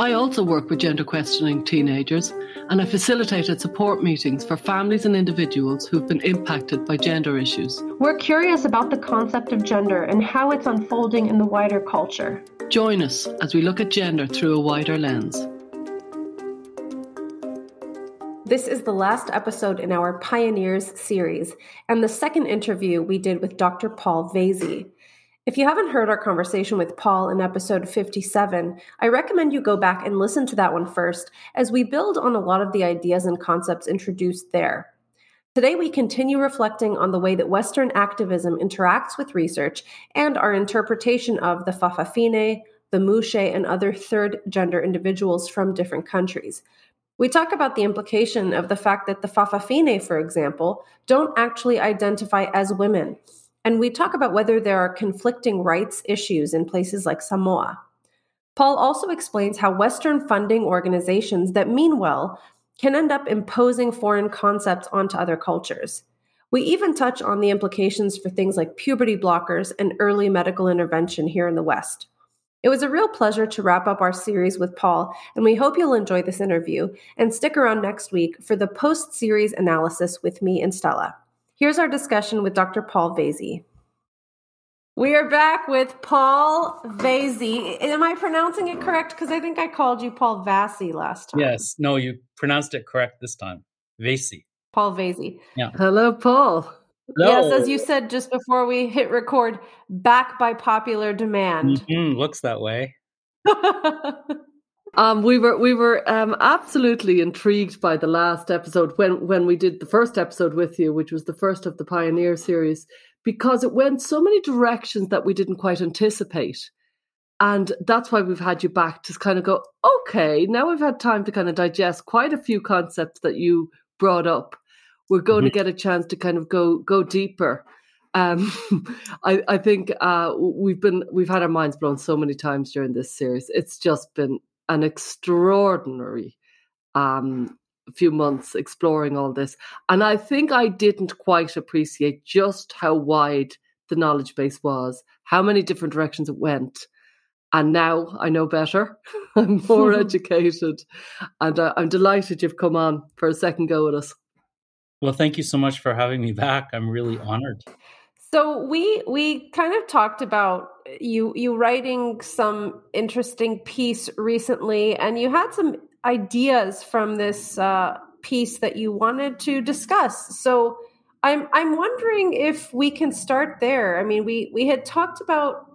I also work with gender questioning teenagers and I facilitated support meetings for families and individuals who've been impacted by gender issues. We're curious about the concept of gender and how it's unfolding in the wider culture. Join us as we look at gender through a wider lens. This is the last episode in our Pioneers series and the second interview we did with Dr. Paul Vasey. If you haven't heard our conversation with Paul in episode 57, I recommend you go back and listen to that one first, as we build on a lot of the ideas and concepts introduced there. Today, we continue reflecting on the way that Western activism interacts with research and our interpretation of the Fa'afafine, the Muxe, and other third gender individuals from different countries. We talk about the implication of the fact that the Fa'afafine, for example, don't actually identify as women and we talk about whether there are conflicting rights issues in places like Samoa. Paul also explains how Western funding organizations that mean well can end up imposing foreign concepts onto other cultures. We even touch on the implications for things like puberty blockers and early medical intervention here in the West. It was a real pleasure to wrap up our series with Paul, and we hope you'll enjoy this interview and stick around next week for the post series analysis with me and Stella. Here's our discussion with Dr. Paul Vasey. We are back with Paul Vasey. Am I pronouncing it correct? Because I think I called you Paul Vasey last time. Yes. No, you pronounced it correct this time. Vasey. Paul Vasey. Yeah. Hello, Paul. Hello. Yes, as you said just before we hit record, back by popular demand. Mm-hmm, looks that way. Um, we were we were um, absolutely intrigued by the last episode when when we did the first episode with you, which was the first of the Pioneer series, because it went so many directions that we didn't quite anticipate, and that's why we've had you back to kind of go, okay, now we've had time to kind of digest quite a few concepts that you brought up. We're going mm-hmm. to get a chance to kind of go go deeper. Um, I, I think uh, we've been we've had our minds blown so many times during this series. It's just been an extraordinary um, few months exploring all this. And I think I didn't quite appreciate just how wide the knowledge base was, how many different directions it went. And now I know better. I'm more educated. And uh, I'm delighted you've come on for a second go with us. Well, thank you so much for having me back. I'm really honored. So we we kind of talked about you you writing some interesting piece recently, and you had some ideas from this uh, piece that you wanted to discuss. So I'm I'm wondering if we can start there. I mean, we we had talked about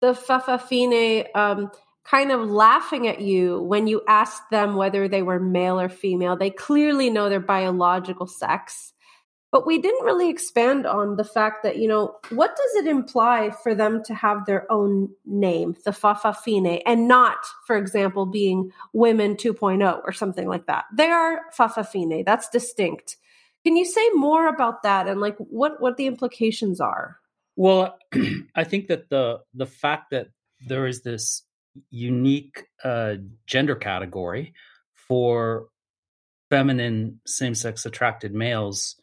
the Fa'afafine um, kind of laughing at you when you asked them whether they were male or female. They clearly know their biological sex. But we didn't really expand on the fact that, you know, what does it imply for them to have their own name, the Fa'afafine, and not, for example, being Women 2.0 or something like that? They are Fa'afafine. That's distinct. Can you say more about that and like what what the implications are? Well, I think that the the fact that there is this unique uh, gender category for feminine same-sex attracted males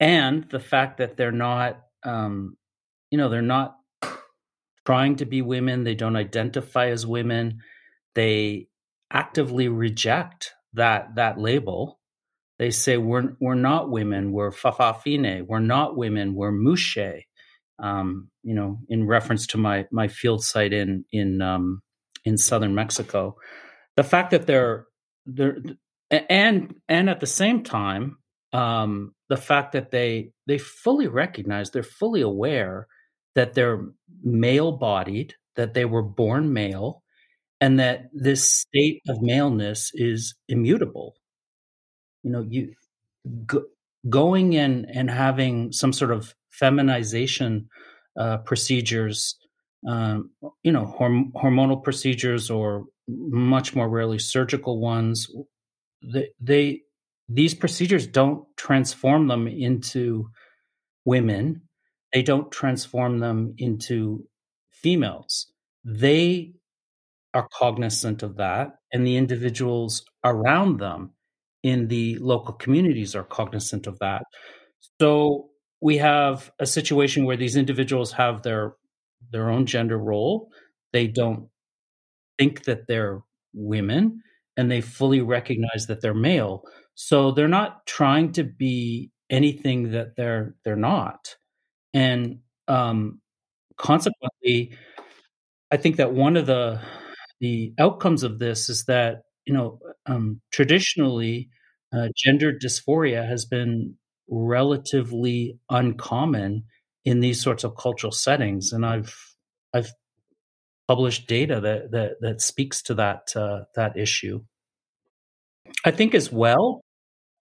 and the fact that they're not um, you know they're not trying to be women they don't identify as women they actively reject that that label. They say we're we're not women we're fa'afafine we're not women we're muxe. Um, you know in reference to my my field site in in um, in southern mexico. The fact that they're they're and and at the same time um, the fact that they they fully recognize, they're fully aware that they're male bodied, that they were born male, and that this state of maleness is immutable. You know, you go, going in and having some sort of feminization uh, procedures, um, you know, horm- hormonal procedures, or much more rarely surgical ones. They, they these procedures don't transform them into women. They don't transform them into females. they are cognizant of that, and the individuals around them in the local communities are cognizant of that. So we have a situation where these individuals have their their own gender role. They don't think that they're women and they fully recognize that they're male. So they're not trying to be anything that they're they're not. And um, consequently, I think that one of the the outcomes of this is that you know um, traditionally uh, gender dysphoria has been relatively uncommon in these sorts of cultural settings, and I've I've published data that that that speaks to that uh, that issue. I think as well,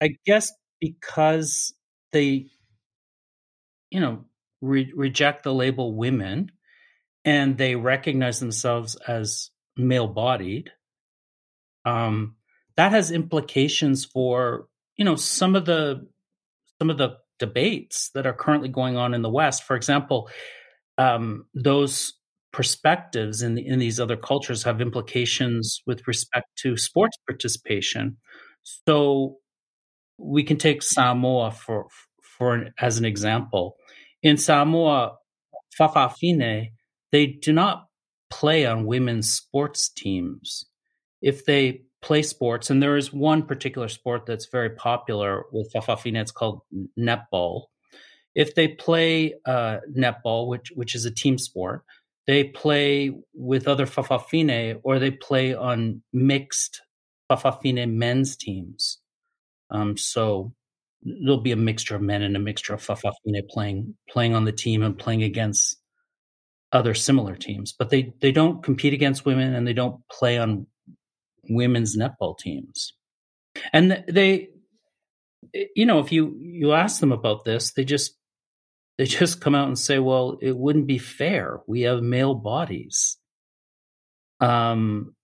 I guess because they, you know, re- reject the label women and they recognize themselves as male bodied, um, that has implications for you know some of the some of the debates that are currently going on in the West. For example, um, those perspectives in the, in these other cultures have implications with respect to sports participation. So we can take Samoa for for as an example. In Samoa, Fa'afafine, they do not play on women's sports teams. If they play sports, and there is one particular sport that's very popular with Fa'afafine, it's called netball. If they play uh, netball, which which is a team sport, they play with other Fa'afafine or they play on mixed Fa'afafine men's teams. Um, so there'll be a mixture of men and a mixture of Fa'afafine playing playing on the team and playing against other similar teams. But they they don't compete against women and they don't play on women's netball teams. And they you know if you you ask them about this, they just they just come out and say, "Well, it wouldn't be fair. We have male bodies." Um,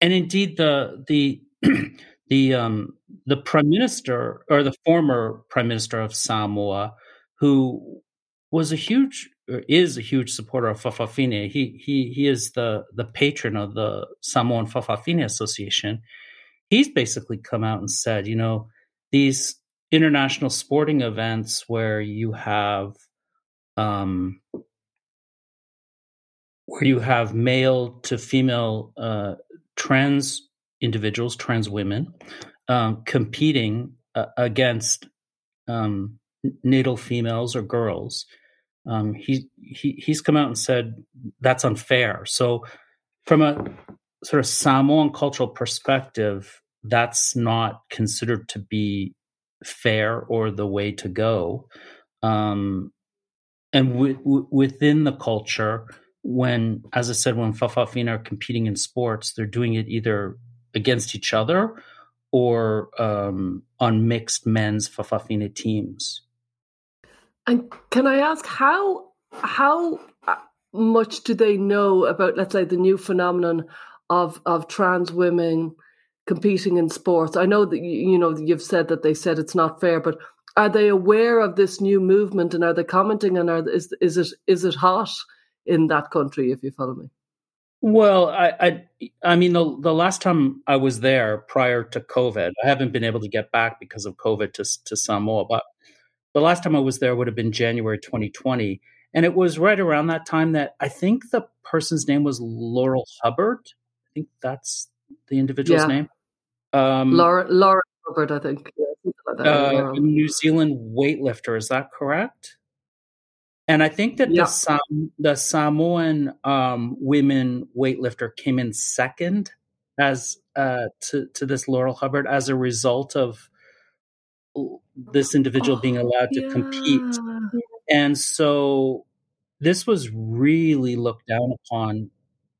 and indeed, the the the um, the prime minister or the former prime minister of Samoa, who was a huge or is a huge supporter of Fa'afafine. He he he is the the patron of the Samoan Fa'afafine Association. He's basically come out and said, you know, these international sporting events where you have um, where you have male to female uh, trans individuals, trans women, um, competing uh, against um, natal females or girls. Um, he, he he's come out and said that's unfair. So, from a sort of Samoan cultural perspective, that's not considered to be fair or the way to go. Um, and w- w- within the culture, when, as I said, when Fa'afafine are competing in sports, they're doing it either against each other or um, on mixed men's Fa'afafine teams. And can I ask how how uh, much do they know about, let's say, the new phenomenon of of trans women competing in sports? I know that you know you've said that they said it's not fair, but are they aware of this new movement and are they commenting and are is is it is it hot in that country if you follow me well i i, I mean the, the last time i was there prior to covid i haven't been able to get back because of covid to, to samoa but the last time i was there would have been january 2020 and it was right around that time that i think the person's name was laurel hubbard i think that's the individual's yeah. name um, laura laura hubbard i think yeah uh, New Zealand weightlifter. Is that correct? And I think that the Sam- the Samoan um, women weightlifter came in second as uh, to to this Laurel Hubbard as a result of this individual oh, being allowed to yeah. compete. And so this was really looked down upon.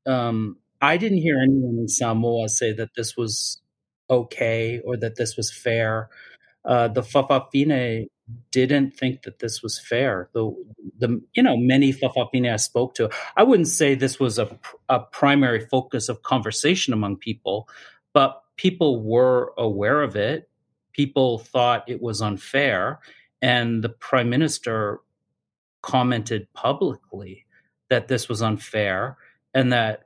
Um, I didn't hear anyone in Samoa say that this was okay or that this was fair uh, the Fa'afafine didn't think that this was fair. The the you know many Fa'afafine I spoke to, I wouldn't say this was a a primary focus of conversation among people, but people were aware of it. People thought it was unfair, and the prime minister commented publicly that this was unfair and that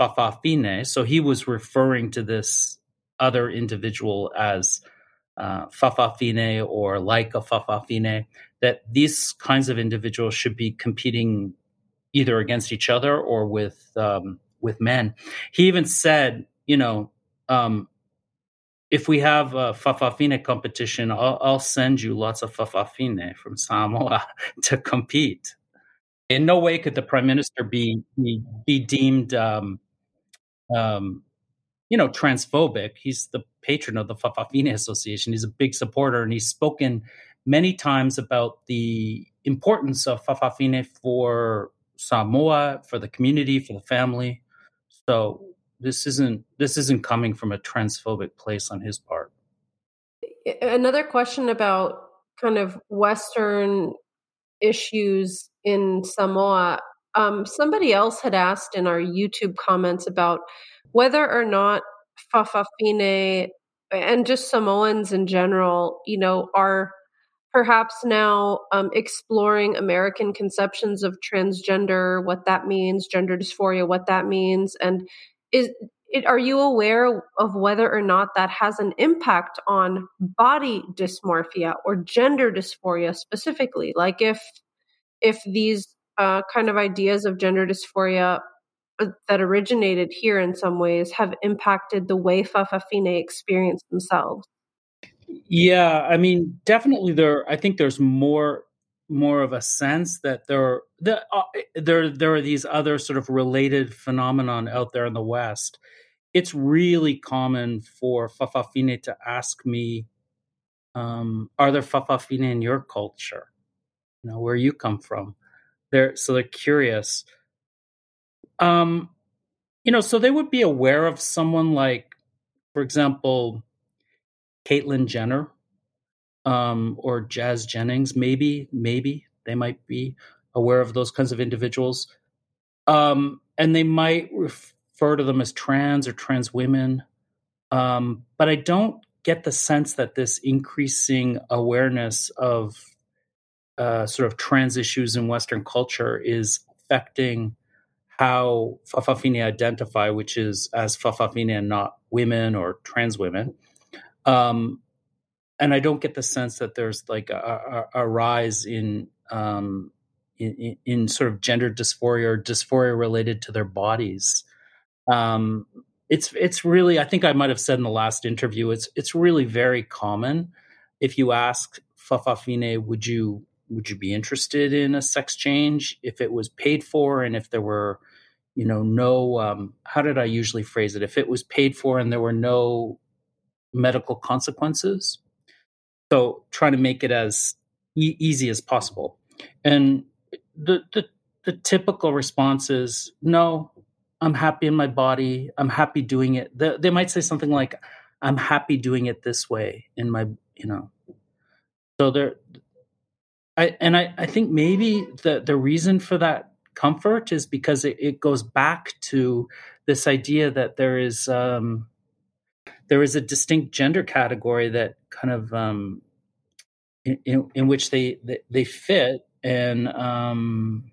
Fa'afafine. so he was referring to this other individual as uh, Fa'afafine or like a Fa'afafine, that these kinds of individuals should be competing either against each other or with um, with men. He even said, you know, um, if we have a Fa'afafine competition, I'll, I'll, send you lots of Fa'afafine from Samoa to compete. In no way could the prime minister be be, be deemed um, um, you know, transphobic. He's the patron of the Fa'afafine Association. He's a big supporter, and he's spoken many times about the importance of Fa'afafine for Samoa, for the community, for the family. So this isn't this isn't coming from a transphobic place on his part. Another question about kind of Western issues in Samoa. Um, somebody else had asked in our YouTube comments about whether or not Fa'afafine and just Samoans in general, you know, are perhaps now um, exploring American conceptions of transgender, what that means, gender dysphoria, what that means, and is it, are you aware of whether or not that has an impact on body dysmorphia or gender dysphoria specifically? Like if if these uh, kind of ideas of gender dysphoria that originated here in some ways have impacted the way Fa'afafine experience themselves. Yeah, I mean, definitely there. I think there's more more of a sense that there the, uh, there there are these other sort of related phenomenon out there in the West. It's really common for Fa'afafine to ask me, um, "Are there Fa'afafine in your culture? You know, where you come from?" They're so they're curious. Um, you know, so they would be aware of someone like, for example, Caitlyn Jenner, um, or Jazz Jennings. Maybe, maybe they might be aware of those kinds of individuals, um, and they might refer to them as trans or trans women. Um, but I don't get the sense that this increasing awareness of uh, sort of trans issues in Western culture is affecting how Fa'afafine identify, which is as Fa'afafine and not women or trans women. Um, and I don't get the sense that there's like a, a, a rise in, um, in, in sort of gender dysphoria or dysphoria related to their bodies. Um, it's it's really I think I might have said in the last interview it's it's really very common. If you ask Fa'afafine, would you would you be interested in a sex change if it was paid for and if there were you know no um, how did i usually phrase it? If it was paid for and there were no medical consequences so trying to make it as e- easy as possible. And the, the the typical response is no i'm happy in my body. I'm happy doing it. They, they might say something like i'm happy doing it this way in my you know. So they're I, and I, I think maybe the, the reason for that comfort is because it, it goes back to this idea that there is um, there is a distinct gender category that kind of um, in, in, in, which they, they, they fit and um,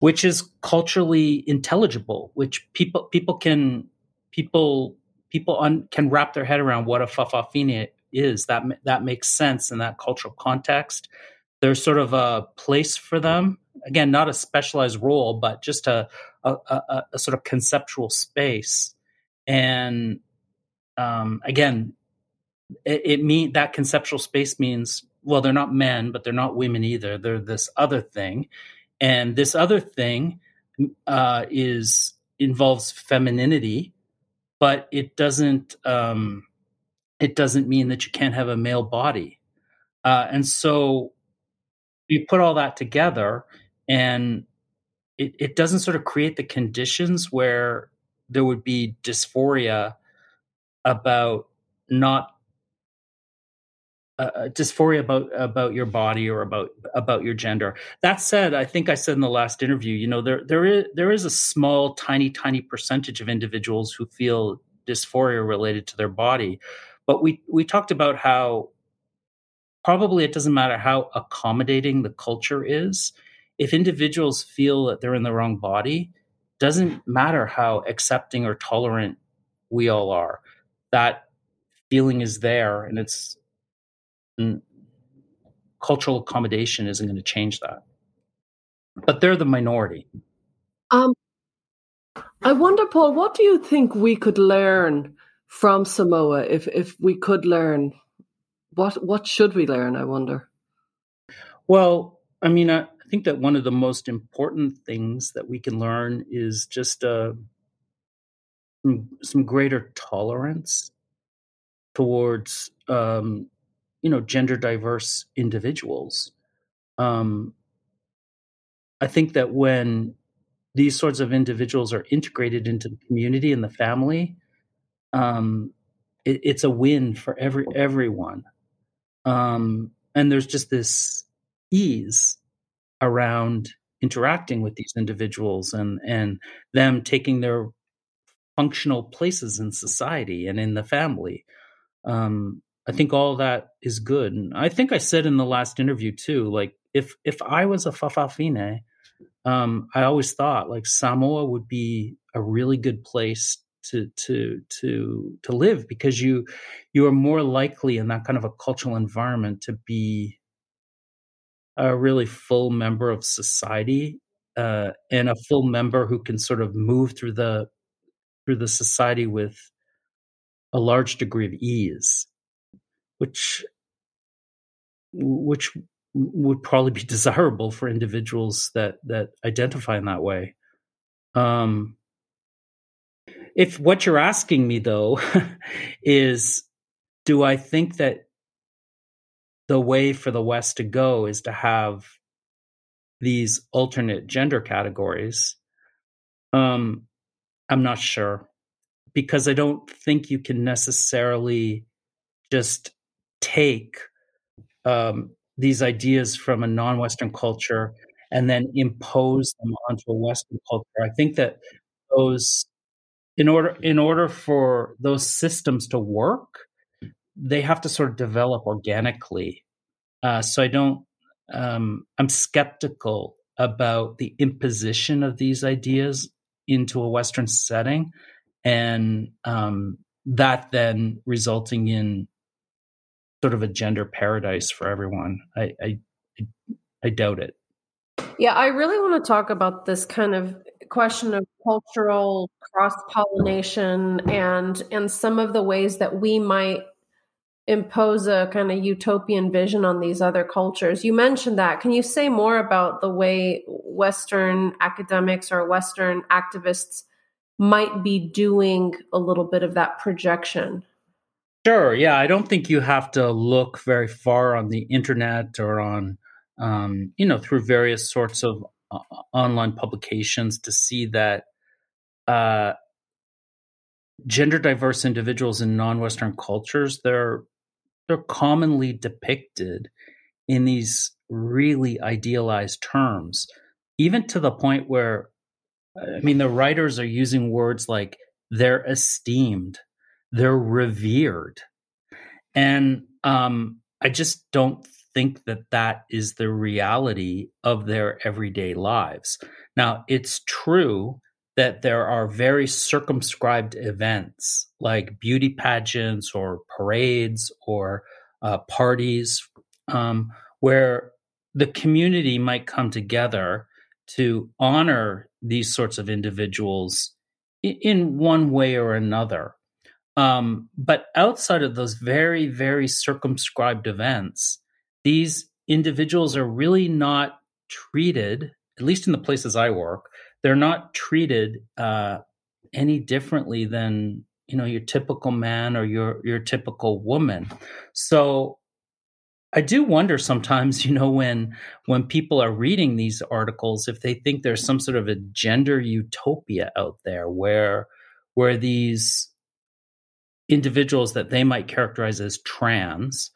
which is culturally intelligible, which people people can people people un, can wrap their head around what a fa'afafine is. That that makes sense in that cultural context there's sort of a place for them. Again, not a specialized role, but just a a, a, a sort of conceptual space. And um, again, it, it mean that conceptual space means well, they're not men, but they're not women either. They're this other thing, and this other thing uh, is involves femininity, but it doesn't. Um, it doesn't mean that you can't have a male body. Uh, and so you put all that together and it, it doesn't sort of create the conditions where there would be dysphoria about not uh, uh, dysphoria about about your body or about about your gender. That said, I think I said in the last interview, you know, there there is there is a small, tiny, tiny percentage of individuals who feel dysphoria related to their body, but we we talked about how probably it doesn't matter how accommodating the culture is. If individuals feel that they're in the wrong body, doesn't matter how accepting or tolerant we all are. That feeling is there, and it's and cultural accommodation isn't going to change that. But they're the minority. Um, I wonder, Paul, what do you think we could learn from Samoa if if we could learn? What what should we learn? I wonder. Well, I mean, I, I think that one of the most important things that we can learn is just uh, some, greater tolerance towards um, you know gender diverse individuals. Um, I think that when these sorts of individuals are integrated into the community and the family, um, it, it's a win for every everyone. Um, and there's just this ease around interacting with these individuals and and them taking their functional places in society and in the family. Um, I think all that is good. And I think I said in the last interview too, like if if I was a Fa'afafine, um, I always thought like Samoa would be a really good place to to to to live because you you are more likely in that kind of a cultural environment to be a really full member of society uh, and a full member who can sort of move through the through the society with a large degree of ease, which which would probably be desirable for individuals that that identify in that way. Um, if what you're asking me though is, do I think that the way for the West to go is to have these alternate gender categories? Um, I'm not sure because I don't think you can necessarily just take um, these ideas from a non-Western culture and then impose them onto a Western culture. I think that those, in order in order for those systems to work, they have to sort of develop organically. Uh, so I don't. Um, I'm skeptical about the imposition of these ideas into a Western setting, and um, that then resulting in sort of a gender paradise for everyone. I, I, I doubt it. Yeah, I really want to talk about this kind of question of cultural cross pollination and and some of the ways that we might impose a kind of utopian vision on these other cultures. You mentioned that. Can you say more about the way Western academics or Western activists might be doing a little bit of that projection? Sure. Yeah. I don't think you have to look very far on the internet or on, um, you know, through various sorts of uh, online publications to see that uh, gender diverse individuals in non-Western cultures they're they're commonly depicted in these really idealized terms, even to the point where, I mean, the writers are using words like they're esteemed they're revered. And um, I just don't think that that is the reality of their everyday lives. Now, it's true that there are very circumscribed events like beauty pageants or parades or uh, parties um, where the community might come together to honor these sorts of individuals in, one way or another. Um, but outside of those very, very circumscribed events, these individuals are really not treated, at least in the places I work, they're not treated uh, any differently than you know your typical man or your your typical woman. So I do wonder sometimes, you know, when when people are reading these articles, if they think there's some sort of a gender utopia out there where where these individuals that they might characterize as trans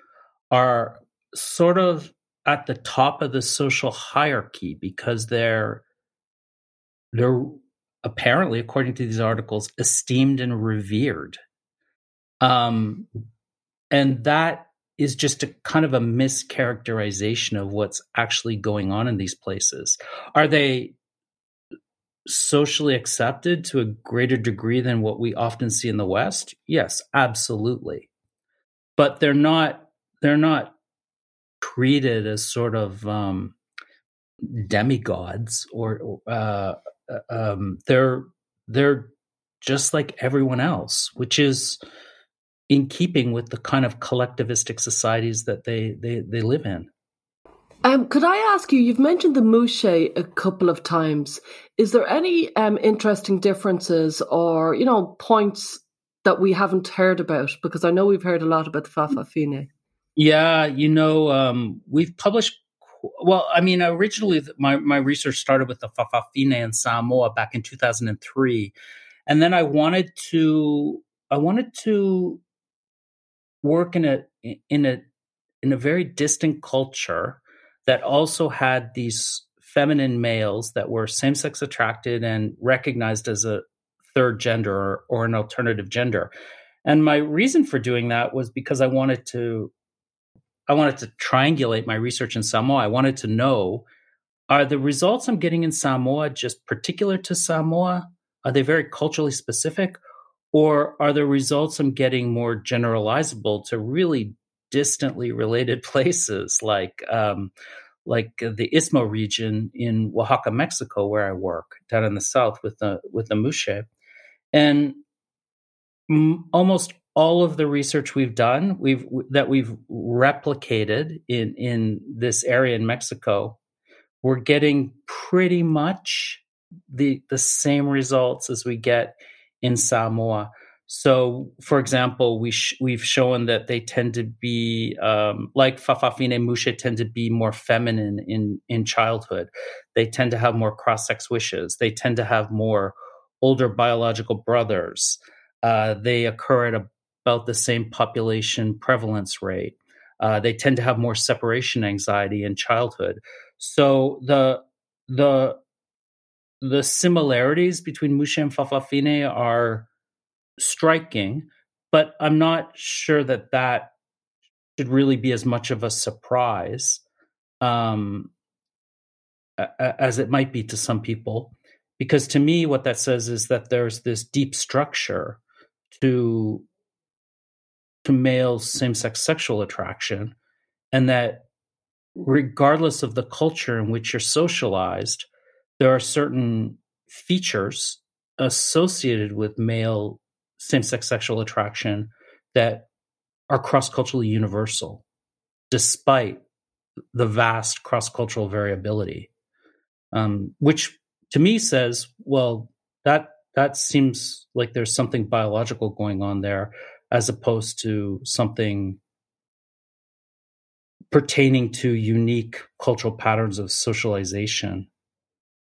are sort of at the top of the social hierarchy because they're they're apparently according to these articles esteemed and revered um and that is just a kind of a mischaracterization of what's actually going on in these places are they socially accepted to a greater degree than what we often see in the West? Yes, absolutely. But they're not they're not treated as sort of um, demigods or uh, um, they're they're just like everyone else, which is in keeping with the kind of collectivistic societies that they they, they live in. Um, could I ask you? You've mentioned the muxe a couple of times. Is there any um, interesting differences or you know points that we haven't heard about? Because I know we've heard a lot about the Fa'afafine. Yeah, you know, um, we've published. Well, I mean, originally my my research started with the Fa'afafine in Samoa back in two thousand and three, and then I wanted to I wanted to work in a in a in a very distant culture that also had these feminine males that were same sex attracted and recognized as a third gender or, or, an alternative gender. And my reason for doing that was because I wanted to I wanted to triangulate my research in Samoa. I wanted to know are the results I'm getting in Samoa just particular to Samoa? Are they very culturally specific? Or are the results I'm getting more generalizable to really distantly related places like um, like the Istmo region in Oaxaca, Mexico, where I work down in the south with the with the Muxe, and m- almost all of the research we've done we've that we've replicated in in this area in Mexico, we're getting pretty much the the same results as we get in Samoa. So, for example, we sh- we've shown that they tend to be um, like Fa'afafine Muxe tend to be more feminine in in childhood. They tend to have more cross sex wishes. They tend to have more older biological brothers. Uh, they occur at about the same population prevalence rate. Uh, they tend to have more separation anxiety in childhood. So the the the similarities between Muxe and Fa'afafine are striking, but I'm not sure that that should really be as much of a surprise um, as it might be to some people. Because to me, what that says is that there's this deep structure to to male same-sex sexual attraction, and that regardless of the culture in which you're socialized, there are certain features associated with male same sex sexual attraction that are cross culturally universal, despite the vast cross cultural variability, um, which to me says, well, that that seems like there's something biological going on there, as opposed to something pertaining to unique cultural patterns of socialization.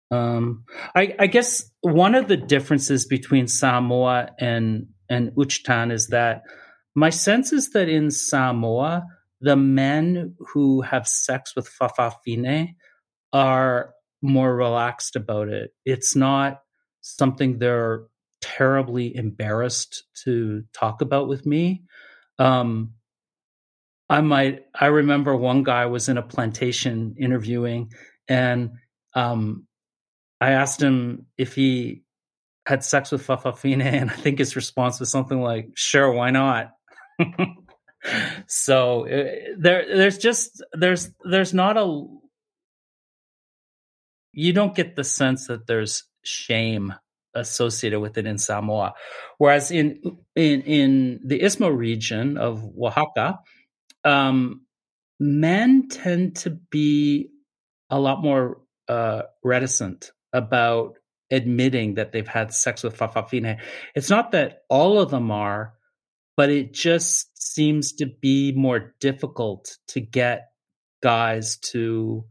Um, I, I, guess one of the differences between Samoa and and Juchitán is that my sense is that in Samoa, the men who have sex with Fa'afafine are more relaxed about it. It's not something they're terribly embarrassed to talk about with me. Um, I might. I remember one guy was in a plantation interviewing, and um, I asked him if he had sex with Fa'afafine, and I think his response was something like, "Sure, why not?" so uh, there, there's just there's there's not a you don't get the sense that there's shame associated with it in Samoa, whereas in in in the Istmo region of Oaxaca, um, men tend to be a lot more uh, reticent about admitting that they've had sex with Fa'afafine. It's not that all of them are, but it just seems to be more difficult to get guys to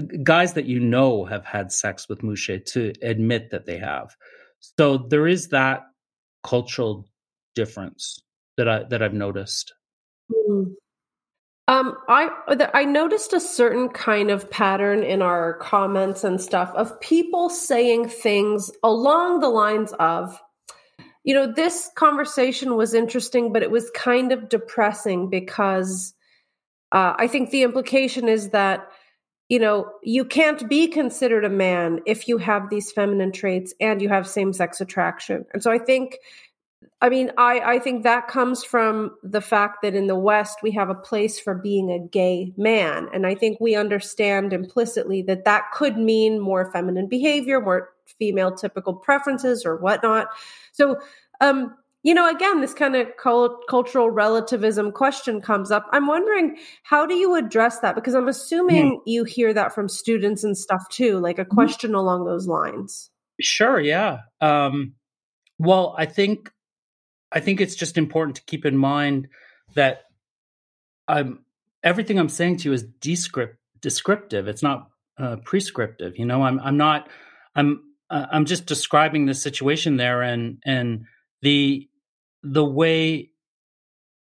guys that you know have had sex with Muxe to admit that they have. So there is that cultural difference that I that I've noticed. Mm. Um, I I noticed a certain kind of pattern in our comments and stuff of people saying things along the lines of, you know, this conversation was interesting, but it was kind of depressing because uh, I think the implication is that you know, you can't be considered a man if you have these feminine traits and you have same sex attraction. And so I think, I mean, I, I think that comes from the fact that in the West, we have a place for being a gay man. And I think we understand implicitly that that could mean more feminine behavior, more female typical preferences or whatnot. So, um, you know, again, this kind of cult- cultural relativism question comes up. I'm wondering, how do you address that? Because I'm assuming mm. you hear that from students and stuff too, like a mm-hmm. question mm. along those lines. Sure, yeah. Um, well, I think I think it's just important to keep in mind that I'm everything I'm saying to you is descript, descriptive. It's not uh, prescriptive. You know, I'm I'm not I'm uh, I'm just describing the situation there, and and the the way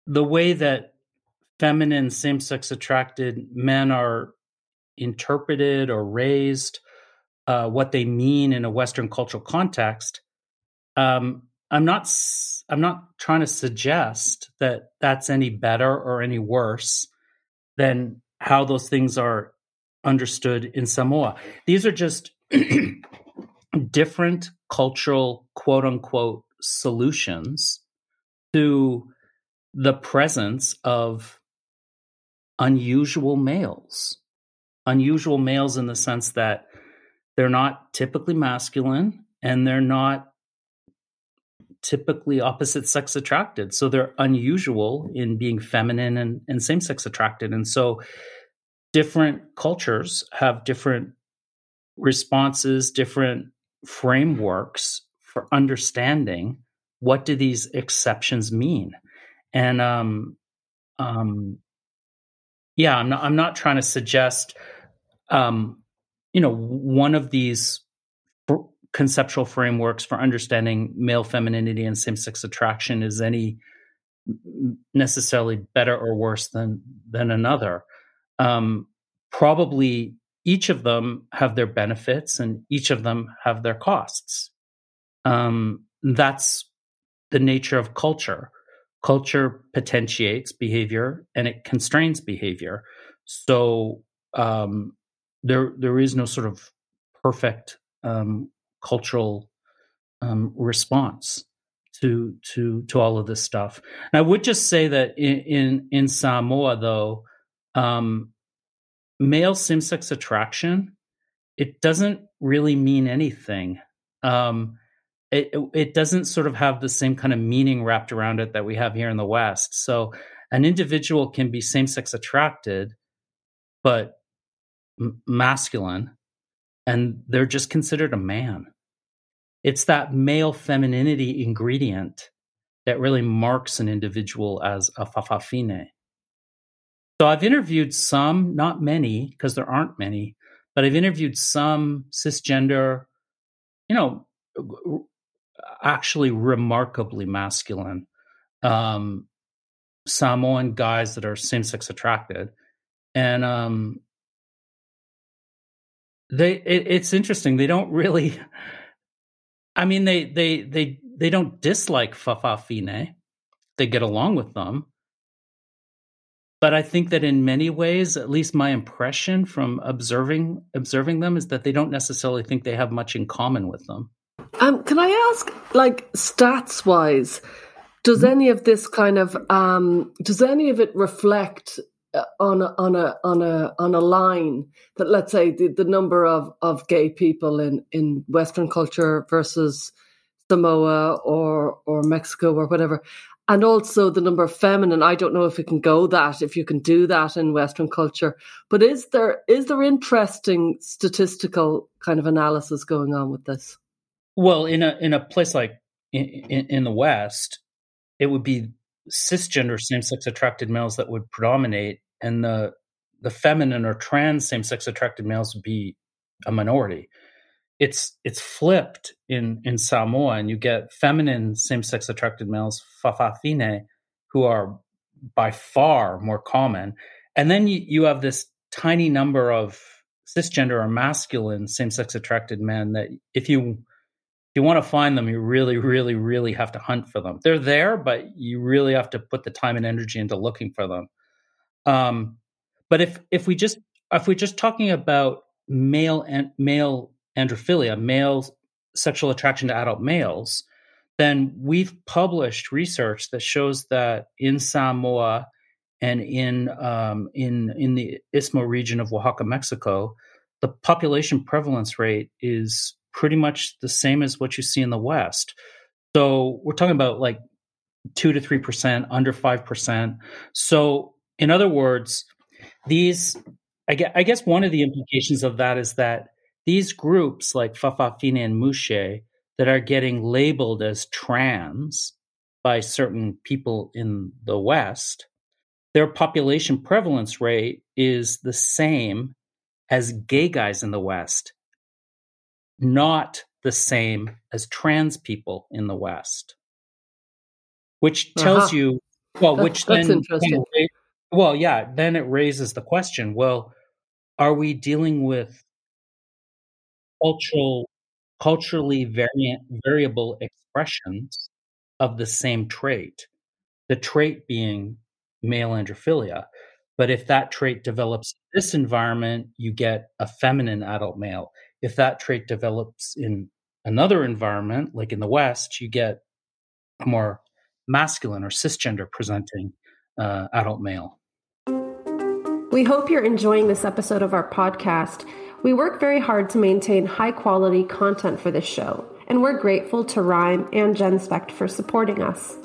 the way that feminine same sex attracted men are interpreted or raised, uh, what they mean in a Western cultural context. Um, I'm not I'm not trying to suggest that that's any better or any worse than how those things are understood in Samoa. These are just different cultural quote unquote solutions to the presence of unusual males. Unusual males in the sense that they're not typically masculine and they're not typically opposite sex attracted. So they're unusual in being feminine and, and same sex attracted. And so different cultures have different responses, different frameworks for understanding what do these exceptions mean and um um yeah i'm not i'm not trying to suggest um you know one of these conceptual frameworks for understanding male femininity and same-sex attraction is any necessarily better or worse than than another um probably each of them have their benefits and each of them have their costs. Um, that's the nature of culture. Culture potentiates behavior and it constrains behavior. So um, there there is no sort of perfect um, cultural um, response to to to all of this stuff. And I would just say that in in, in Samoa, though, um, male same-sex attraction it doesn't really mean anything um, it, it doesn't sort of have the same kind of meaning wrapped around it that we have here in the west. So an individual can be same-sex attracted but m- masculine and they're just considered a man. It's that male femininity ingredient that really marks an individual as a fa'afafine so I've interviewed some, not many, because there aren't many, but I've interviewed some cisgender, you know, actually remarkably masculine um, Samoan guys that are same sex attracted. And um, they it, it's interesting. They don't really I mean they they they they don't dislike Fa'afafine. They get along with them but I think that in many ways, at least my impression from observing observing them is that they don't necessarily think they have much in common with them. Um, can I ask, like stats wise, does mm-hmm. any of this kind of um, does any of it reflect uh, on a, on a on a on a line that let's say the, the number of of gay people in in Western culture versus Samoa or or Mexico or whatever and also the number of feminine i don't know if it can go that if you can do that in western culture but is there is there interesting statistical kind of analysis going on with this well in a in a place like in, in, in the west it would be cisgender same-sex attracted males that would predominate and the the feminine or trans same-sex attracted males would be a minority. It's it's flipped in in Samoa, and you get feminine same sex attracted males, fa'afafine, who are by far more common, and then you, you have this tiny number of cisgender or masculine same sex attracted men that if you you want to find them, you really, really, really have to hunt for them. They're there, but you really have to put the time and energy into looking for them. Um, but if if we just if we're just talking about male and male androphilia, male sexual attraction to adult males, then we've published research that shows that in Samoa and in um, in in the Istmo region of Oaxaca, Mexico, the population prevalence rate is pretty much the same as what you see in the West. So we're talking about like two to three percent, under five percent. So in other words, these I guess, I guess one of the implications of that is that these groups like Fa'afafine and Muxe that are getting labeled as trans by certain people in the West, their population prevalence rate is the same as gay guys in the West, not the same as trans people in the West. Which tells uh-huh. you, well, that, which then, interesting. well, yeah, then it raises the question well, are we dealing with cultural culturally variant variable expressions of the same trait the trait being male androphilia but if that trait develops in this environment you get a feminine adult male if that trait develops in another environment like in the west you get a more masculine or cisgender presenting uh, adult male we hope you're enjoying this episode of our podcast we work very hard to maintain high quality content for this show, and we're grateful to RIME and GenSpect for supporting us.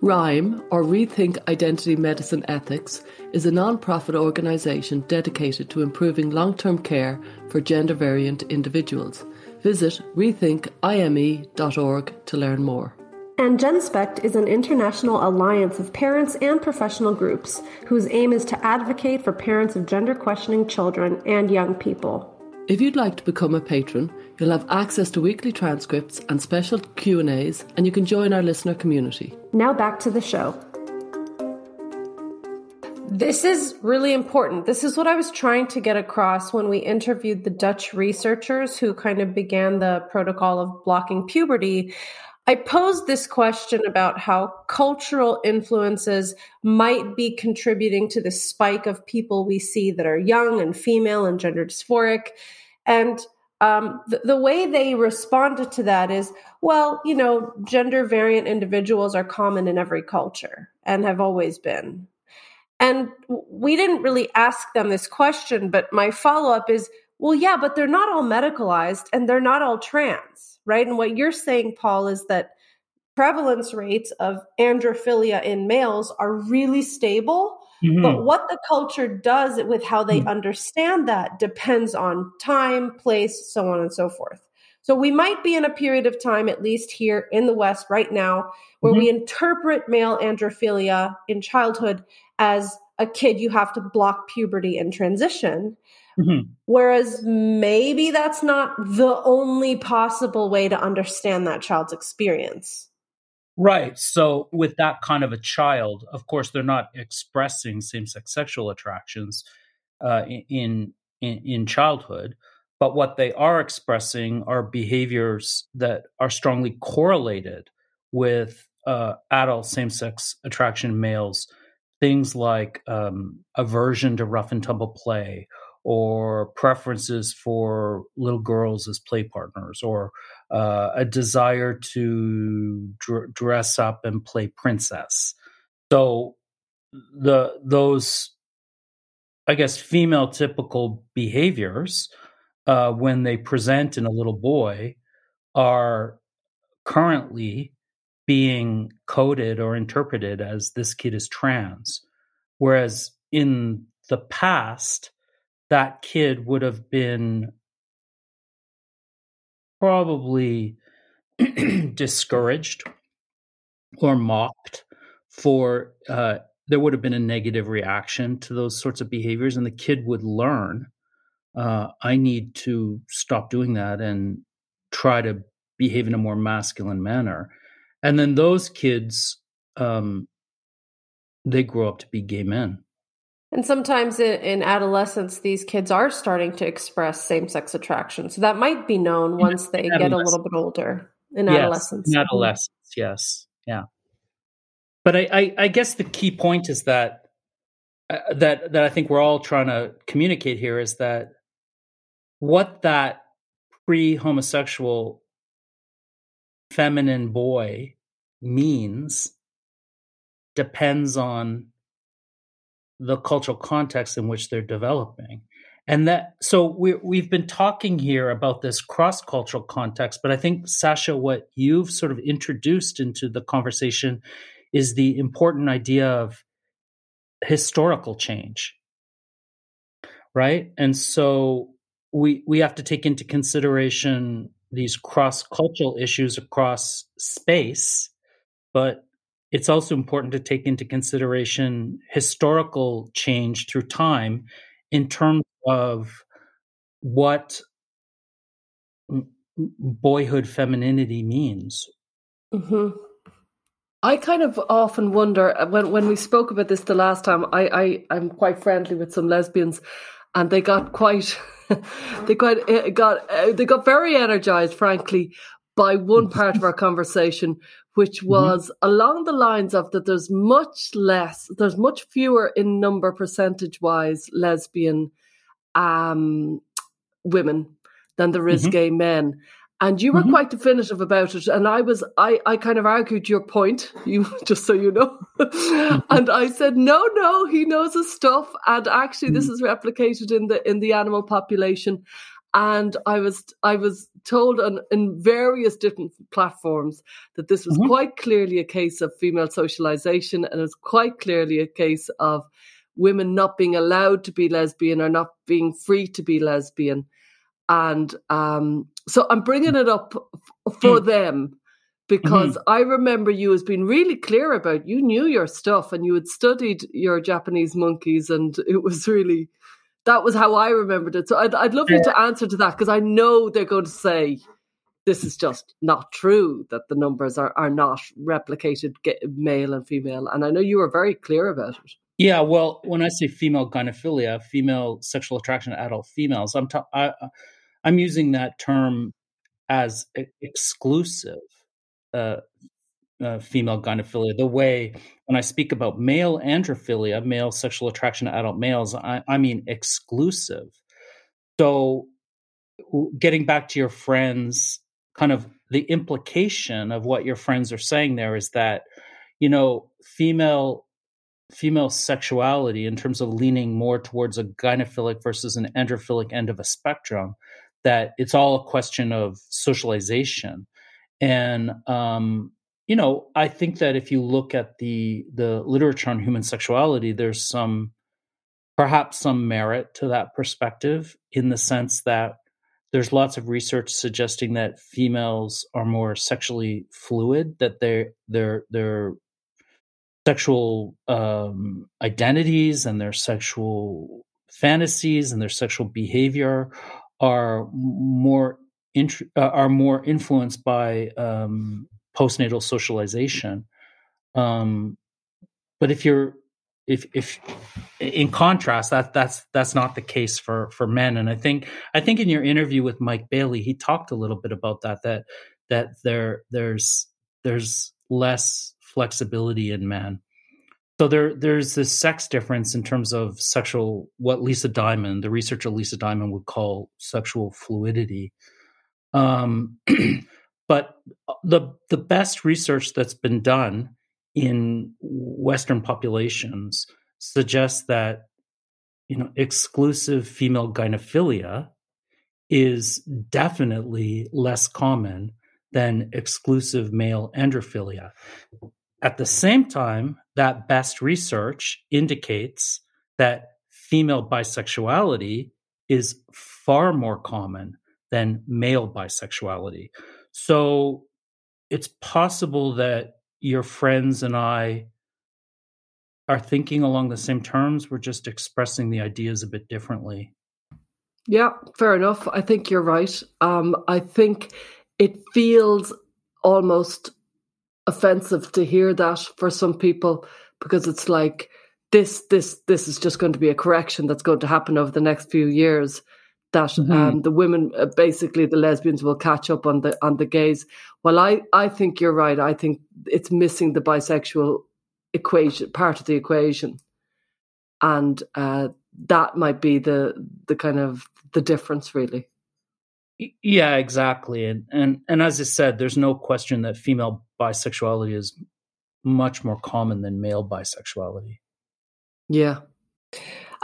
RIME, or Rethink Identity Medicine Ethics, is a non profit organisation dedicated to improving long term care for gender variant individuals. Visit rethinkime.org to learn more. And GenSpect is an international alliance of parents and professional groups whose aim is to advocate for parents of gender questioning children and young people. If you'd like to become a patron, you'll have access to weekly transcripts and special Q&As and you can join our listener community. Now back to the show. This is really important. This is what I was trying to get across when we interviewed the Dutch researchers who kind of began the protocol of blocking puberty. I posed this question about how cultural influences might be contributing to the spike of people we see that are young and female and gender dysphoric. And um, the, way they responded to that is, well, you know, gender variant individuals are common in every culture and have always been. And we didn't really ask them this question, but my follow up is, well, yeah, but they're not all medicalized and they're not all trans right? And what you're saying, Paul, is that prevalence rates of androphilia in males are really stable. Mm-hmm. But what the culture does with how they mm-hmm. understand that depends on time, place, so on and so forth. So we might be in a period of time, at least here in the West right now, where mm-hmm. we interpret male androphilia in childhood as a kid you have to block puberty and transition. Mm-hmm. Whereas maybe that's not the only possible way to understand that child's experience. Right. So, with that kind of a child, of course, they're not expressing same-sex sexual attractions uh, in, in in childhood, but what they are expressing are behaviors that are strongly correlated with uh, adult same-sex attraction males. Things like um, aversion to rough and tumble play, or preferences for little girls as play partners, or uh, a desire to dr- dress up and play princess. So the those, I guess, female typical behaviors uh, when they present in a little boy are currently being coded or interpreted as this kid is trans, whereas in the past that kid would have been probably discouraged or mocked for uh, there would have been a negative reaction to those sorts of behaviors and the kid would learn uh, i need to stop doing that and try to behave in a more masculine manner. And then those kids um, they grow up to be gay men and sometimes in, in, adolescence, these kids are starting to express same sex attraction. So that might be known once they get a little bit older in yes, adolescence. In adolescence, yes. Yeah. But I, I, I guess the key point is that uh, that that I think we're all trying to communicate here is that what that pre-homosexual feminine boy means depends on the cultural context in which they're developing. And that so we we've been talking here about this cross-cultural context but i think sasha what you've sort of introduced into the conversation is the important idea of historical change. Right? And so we we have to take into consideration these cross-cultural issues across space but it's also important to take into consideration historical change through time in terms of what boyhood femininity means. Mm-hmm. I kind of often wonder uh, when when we spoke about this the last time. I, I I'm quite friendly with some lesbians, and they got quite they quite got uh, they got very energized, frankly, by one part of our conversation, which mm-hmm. was mm-hmm. along the lines of that there's much less, there's much fewer in number percentage wise lesbian um, women than there is mm-hmm. gay men. And you were mm-hmm. quite definitive about it. And I was, I, I kind of argued your point, you just so you know. and I said, no, no, he knows his stuff. And actually this mm-hmm. is replicated in the, in the animal population. And I was, I was told on, in various different platforms that this was mm-hmm. quite clearly a case of female socialization and it was quite clearly a case of women not being allowed to be lesbian or not being free to be lesbian. And um, so I'm bringing it up f- for mm. them because mm-hmm. I remember you as being really clear about you knew your stuff and you had studied your Japanese monkeys, and it was really that was how I remembered it. So I'd, I'd love you to answer to that because I know they're going to say this is just not true that the numbers are, are not replicated male and female. And I know you were very clear about it. Yeah, well, when I say female gynephilia, female sexual attraction to adult females, I'm ta- I, am using that term as exclusive uh, uh, female gynephilia. The way when I speak about male androphilia, male sexual attraction to adult males, I, I mean exclusive. So, getting back to your friends, kind of the implication of what your friends are saying there is that, you know, female female sexuality in terms of leaning more towards a gynephilic versus an androphilic end of a spectrum that it's all a question of socialization and um, you know i think that if you look at the the literature on human sexuality there's some perhaps some merit to that perspective in the sense that there's lots of research suggesting that females are more sexually fluid that they they're they're sexual um, identities and their sexual fantasies and their sexual behavior are more int- uh, are more influenced by um, postnatal socialization. Um, but if you're if if in contrast that that's that's not the case for for men and i think i think in your interview with mike bailey he talked a little bit about that that that there there's there's less flexibility in men. So there there's this sex difference in terms of sexual what Lisa Diamond, the researcher Lisa Diamond would call sexual fluidity. Um, but uh, the the best research that's been done in Western populations suggests that you know exclusive female gynephilia is definitely less common than exclusive male androphilia. At the same time, that best research indicates that female bisexuality is far more common than male bisexuality. So it's possible that your friends and I are thinking along the same terms. We're just expressing the ideas a bit differently. Yeah, fair enough. I think you're right. Um, I think it feels almost offensive to hear that for some people because it's like this this this is just going to be a correction that's going to happen over the next few years that mm-hmm. um, the women uh, basically the lesbians will catch up on the on the gays well i i think you're right i think it's missing the bisexual equation part of the equation and uh, that might be the the kind of the difference, really. Yeah, exactly. And and and as I said, there's no question that female bisexuality is much more common than male bisexuality. Yeah.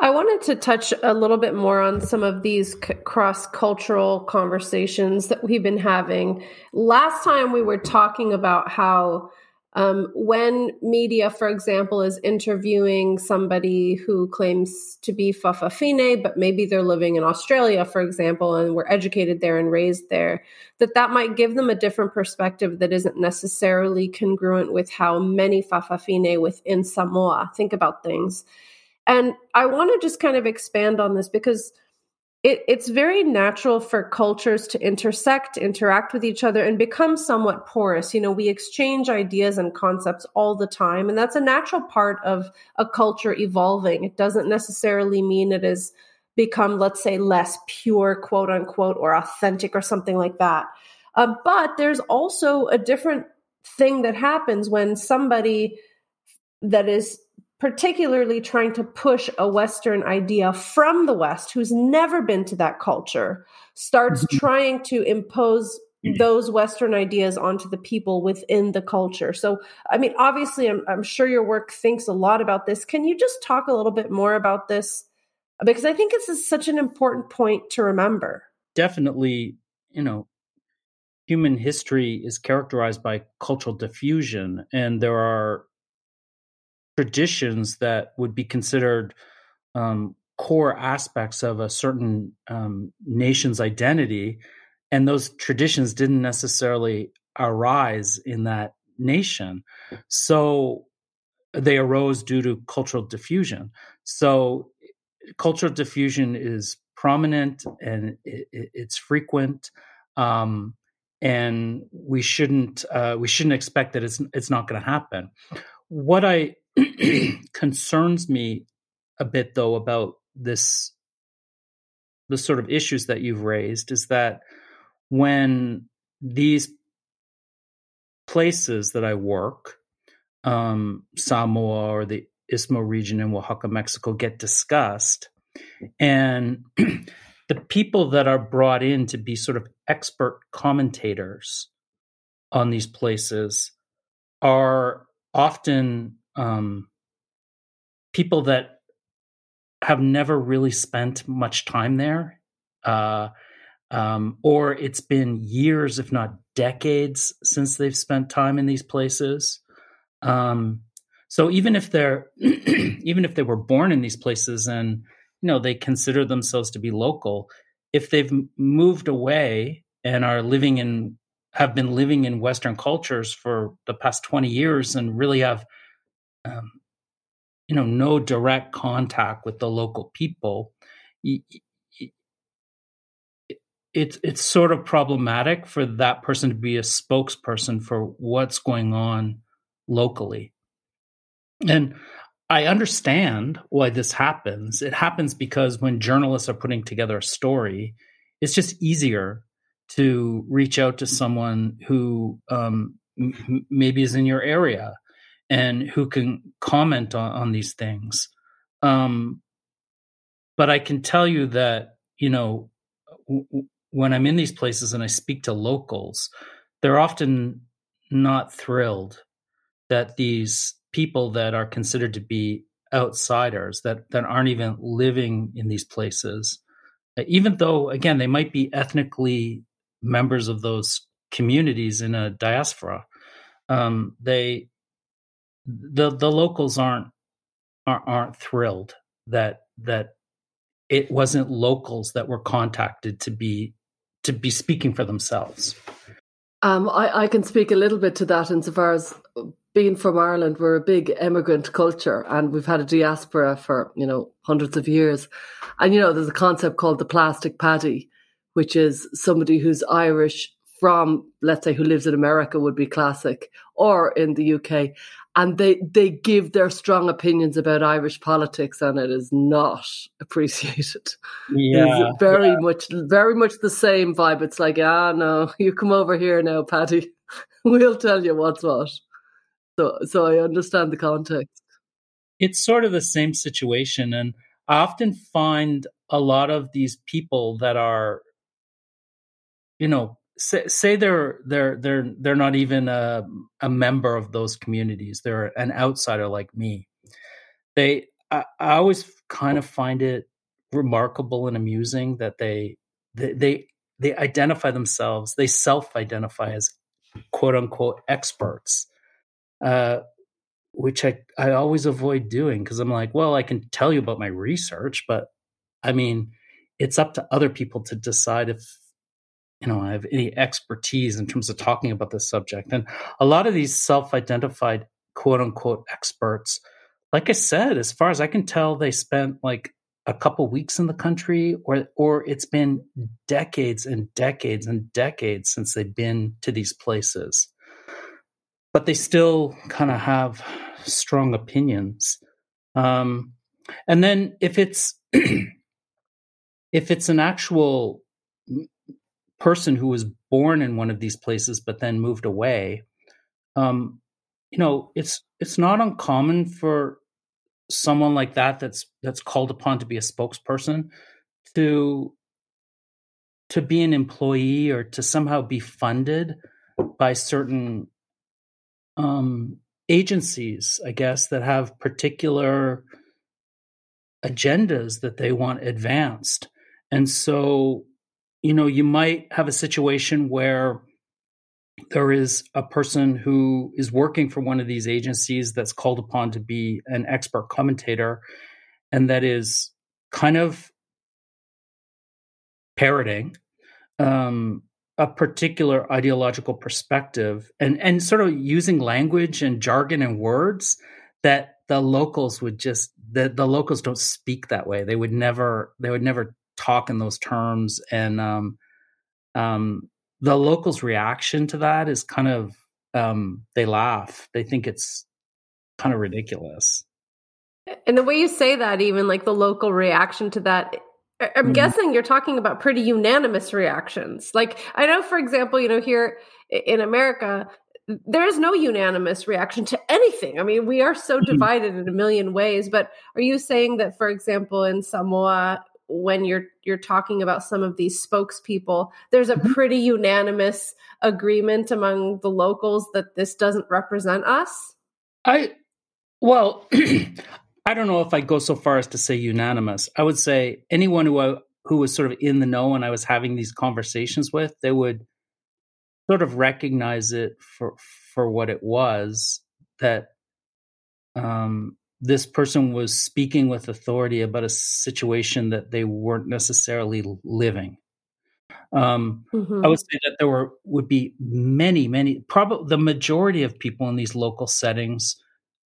I wanted to touch a little bit more on some of these c- cross cultural conversations that we've been having. Last time we were talking about how um, when media, for example, is interviewing somebody who claims to be Fa'afafine, but maybe they're living in Australia, for example, and were educated there and raised there, that that might give them a different perspective that isn't necessarily congruent with how many Fa'afafine within Samoa think about things. And I want to just kind of expand on this because – it, it's very natural for cultures to intersect, interact with each other, and become somewhat porous. You know, we exchange ideas and concepts all the time, and that's a natural part of a culture evolving. It doesn't necessarily mean it has become, let's say, less pure, quote unquote, or authentic or something like that. Uh, but there's also a different thing that happens when somebody that is particularly trying to push a Western idea from the West, who's never been to that culture, starts mm-hmm. trying to impose those Western ideas onto the people within the culture. So, I mean, obviously, I'm, I'm sure your work thinks a lot about this. Can you just talk a little bit more about this? Because I think this is such an important point to remember. Definitely, you know, human history is characterized by cultural diffusion, and there are traditions that would be considered um, core aspects of a certain um, nation's identity, and those traditions didn't necessarily arise in that nation. So they arose due to cultural diffusion. So cultural diffusion is prominent and it, it's frequent. Um, and we shouldn't uh, we shouldn't expect that it's it's not going to happen. What I concerns me a bit though about this the sort of issues that you've raised is that when these places that I work, um, Samoa or the Istmo region in Oaxaca, Mexico, get discussed, and the people that are brought in to be sort of expert commentators on these places are often um, people that have never really spent much time there, uh, um, or it's been years, if not decades, since they've spent time in these places. Um, so even if they're even if they were born in these places and you know they consider themselves to be local, if they've moved away and are living in have been living in Western cultures for the past twenty years and really have um, you know no direct contact with the local people it's it's sort of problematic for that person to be a spokesperson for what's going on locally. And i understand why this happens. It happens because when journalists are putting together a story it's just easier to reach out to someone who um, m- maybe is in your area and who can comment on, on these things. Um, but I can tell you that, you know, w- when I'm in these places and I speak to locals, they're often not thrilled that these people that are considered to be outsiders that, that aren't even living in these places, even though, again, they might be ethnically members of those communities in a diaspora, um, they the the locals aren't aren't, thrilled that that it wasn't locals that were contacted to be to be speaking for themselves. Um, I, I can speak a little bit to that insofar as being from Ireland, we're a big immigrant culture and we've had a diaspora for, you know, hundreds of years. And, you know, there's a concept called the plastic paddy, which is somebody who's Irish from, let's say, who lives in America would be classic or in the UK and they they give their strong opinions about Irish politics, and it is not appreciated. Yeah, it's very yeah. much very much the same vibe. It's like, ah, no, you come over here now, Paddy. we'll tell you what's what. So, so I understand the context. it's sort of the same situation. And I often find a lot of these people that are, you know, say, say they're they're they're they're not even a a member of those communities. They're an outsider like me. They I, I always kind of find it remarkable and amusing that they they they, they identify themselves, they self-identify as quote unquote experts. Uh, which I, I always avoid doing because I'm like, well, I can tell you about my research, but I mean, it's up to other people to decide if you know I have any expertise in terms of talking about this subject. And a lot of these self-identified quote unquote experts, like I said, as far as I can tell, they spent like a couple weeks in the country or or it's been decades and decades and decades since they've been to these places but they still kind of have strong opinions. Um, and then if it's if it's an actual person who was born in one of these places but then moved away, um, you know, it's it's not uncommon for someone like that that's that's called upon to be a spokesperson to to be an employee or to somehow be funded by certain um, agencies, I guess, that have particular agendas that they want advanced. And so, you know, you might have a situation where there is a person who is working for one of these agencies that's called upon to be an expert commentator and that is kind of parroting um, a particular ideological perspective and and sort of using language and jargon and words that the locals would just the, the locals don't speak that way. They would never they would never talk in those terms and um um the locals reaction to that is kind of um they laugh they think it's kind of ridiculous and the way you say that even like the local reaction to that I'm mm-hmm. guessing you're talking about pretty unanimous reactions. Like, I know, for example, you know, here in America, there is no unanimous reaction to anything. I mean, we are so mm-hmm. divided in a million ways. But are you saying that, for example, in Samoa, when you're you're talking about some of these spokespeople, there's a mm-hmm. pretty unanimous agreement among the locals that this doesn't represent us? I well, I don't know if I'd go so far as to say unanimous. I would say anyone who I, who was sort of in the know and I was having these conversations with, they would sort of recognize it for for what it was that um, this person was speaking with authority about a situation that they weren't necessarily living. Um, mm-hmm. I would say that there were would be many, many, probably the majority of people in these local settings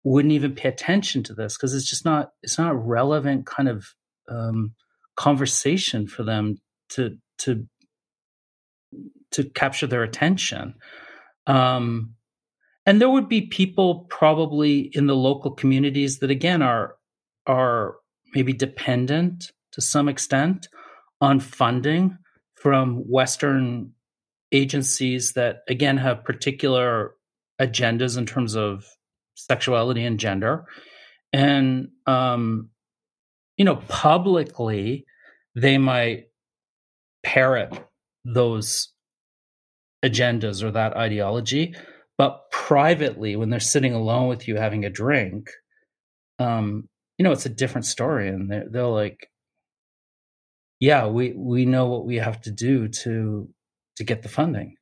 wouldn't even pay attention to this because it's just not it's not a relevant kind of um, conversation for them to to to capture their attention. Um, and there would be people probably in the local communities that again are are maybe dependent to some extent on funding from Western agencies that again have particular agendas in terms of sexuality and gender. And, um, you know, publicly, they might parrot those agendas or that ideology. But privately, when they're sitting alone with you having a drink, um, you know, it's a different story. And they're, they're like, yeah, we, we know what we have to do to to get the funding.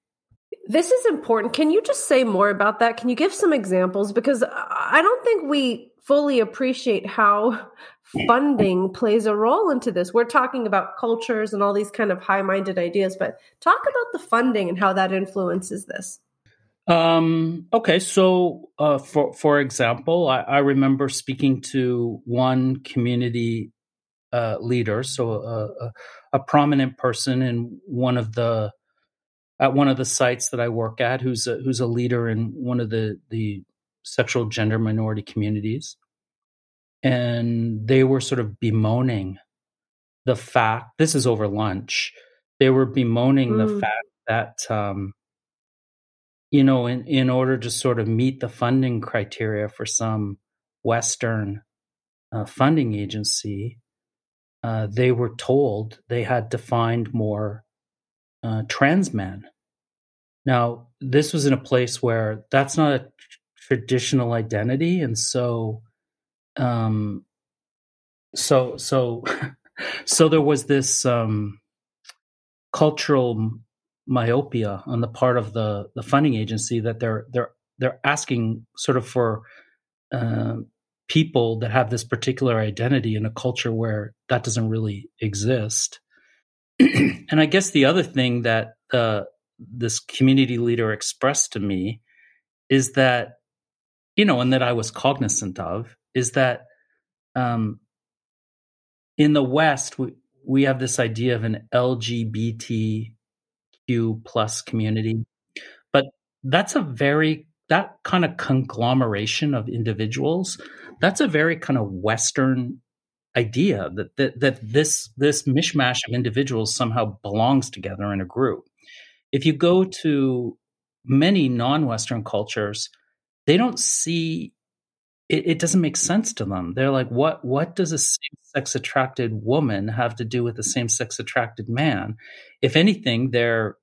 This is important. Can you just say more about that? Can you give some examples? Because I don't think we fully appreciate how funding plays a role into this. We're talking about cultures and all these kind of high minded ideas, but talk about the funding and how that influences this. Um, okay, so uh, for for example, I, I, remember speaking to one community uh, leader, so a, a, a, prominent person in one of the at one of the sites that I work at, who's a, who's a leader in one of the the sexual gender minority communities, and they were sort of bemoaning the fact. This is over lunch. They were bemoaning mm. the fact that um, you know, in in order to sort of meet the funding criteria for some Western uh, funding agency, uh, they were told they had to find more uh, trans men. Now, this was in a place where that's not a traditional identity, and so, um, so, so, so there was this um, cultural myopia on the part of the the funding agency that they're they're they're asking sort of for uh, people that have this particular identity in a culture where that doesn't really exist. and I guess the other thing that uh, this community leader expressed to me is that, you know, and that I was cognizant of is that um, in the West, we, we have this idea of an Plus community, but that's a very that kind of conglomeration of individuals that's a very kind of western idea that that, that this this mishmash of individuals somehow belongs together in a group. If you go to many non-western cultures they don't see it, it doesn't make sense to them. They're like what what does a same-sex attracted woman have to do with a same-sex attracted man? If anything they're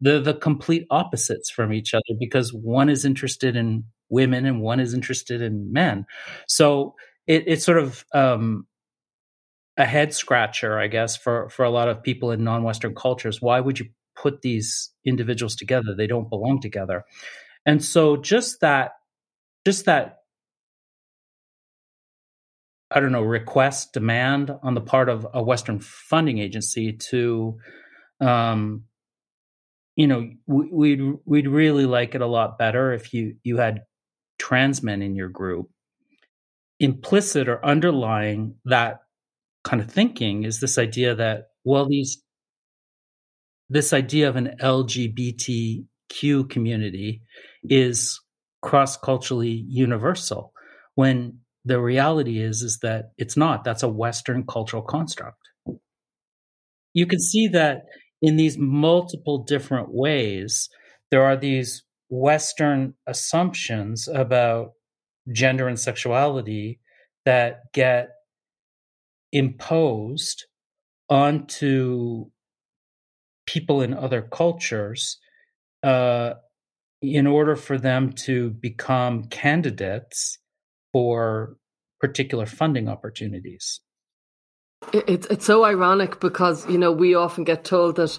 the the complete opposites from each other because one is interested in women and one is interested in men. So it, it's sort of um, a head scratcher, I guess, for for a lot of people in non-Western cultures. Why would you put these individuals together? They don't belong together. And so just that, just that I don't know, request, demand on the part of a Western funding agency to um, you know, we'd we'd really like it a lot better if you you had trans men in your group. Implicit or underlying that kind of thinking is this idea that well these this idea of an LGBTQ community is cross culturally universal when the reality is is that it's not that's a western cultural construct you can see that in these multiple different ways, there are these Western assumptions about gender and sexuality that get imposed onto people in other cultures uh, in order for them to become candidates for particular funding opportunities. It's it's so ironic because you know we often get told that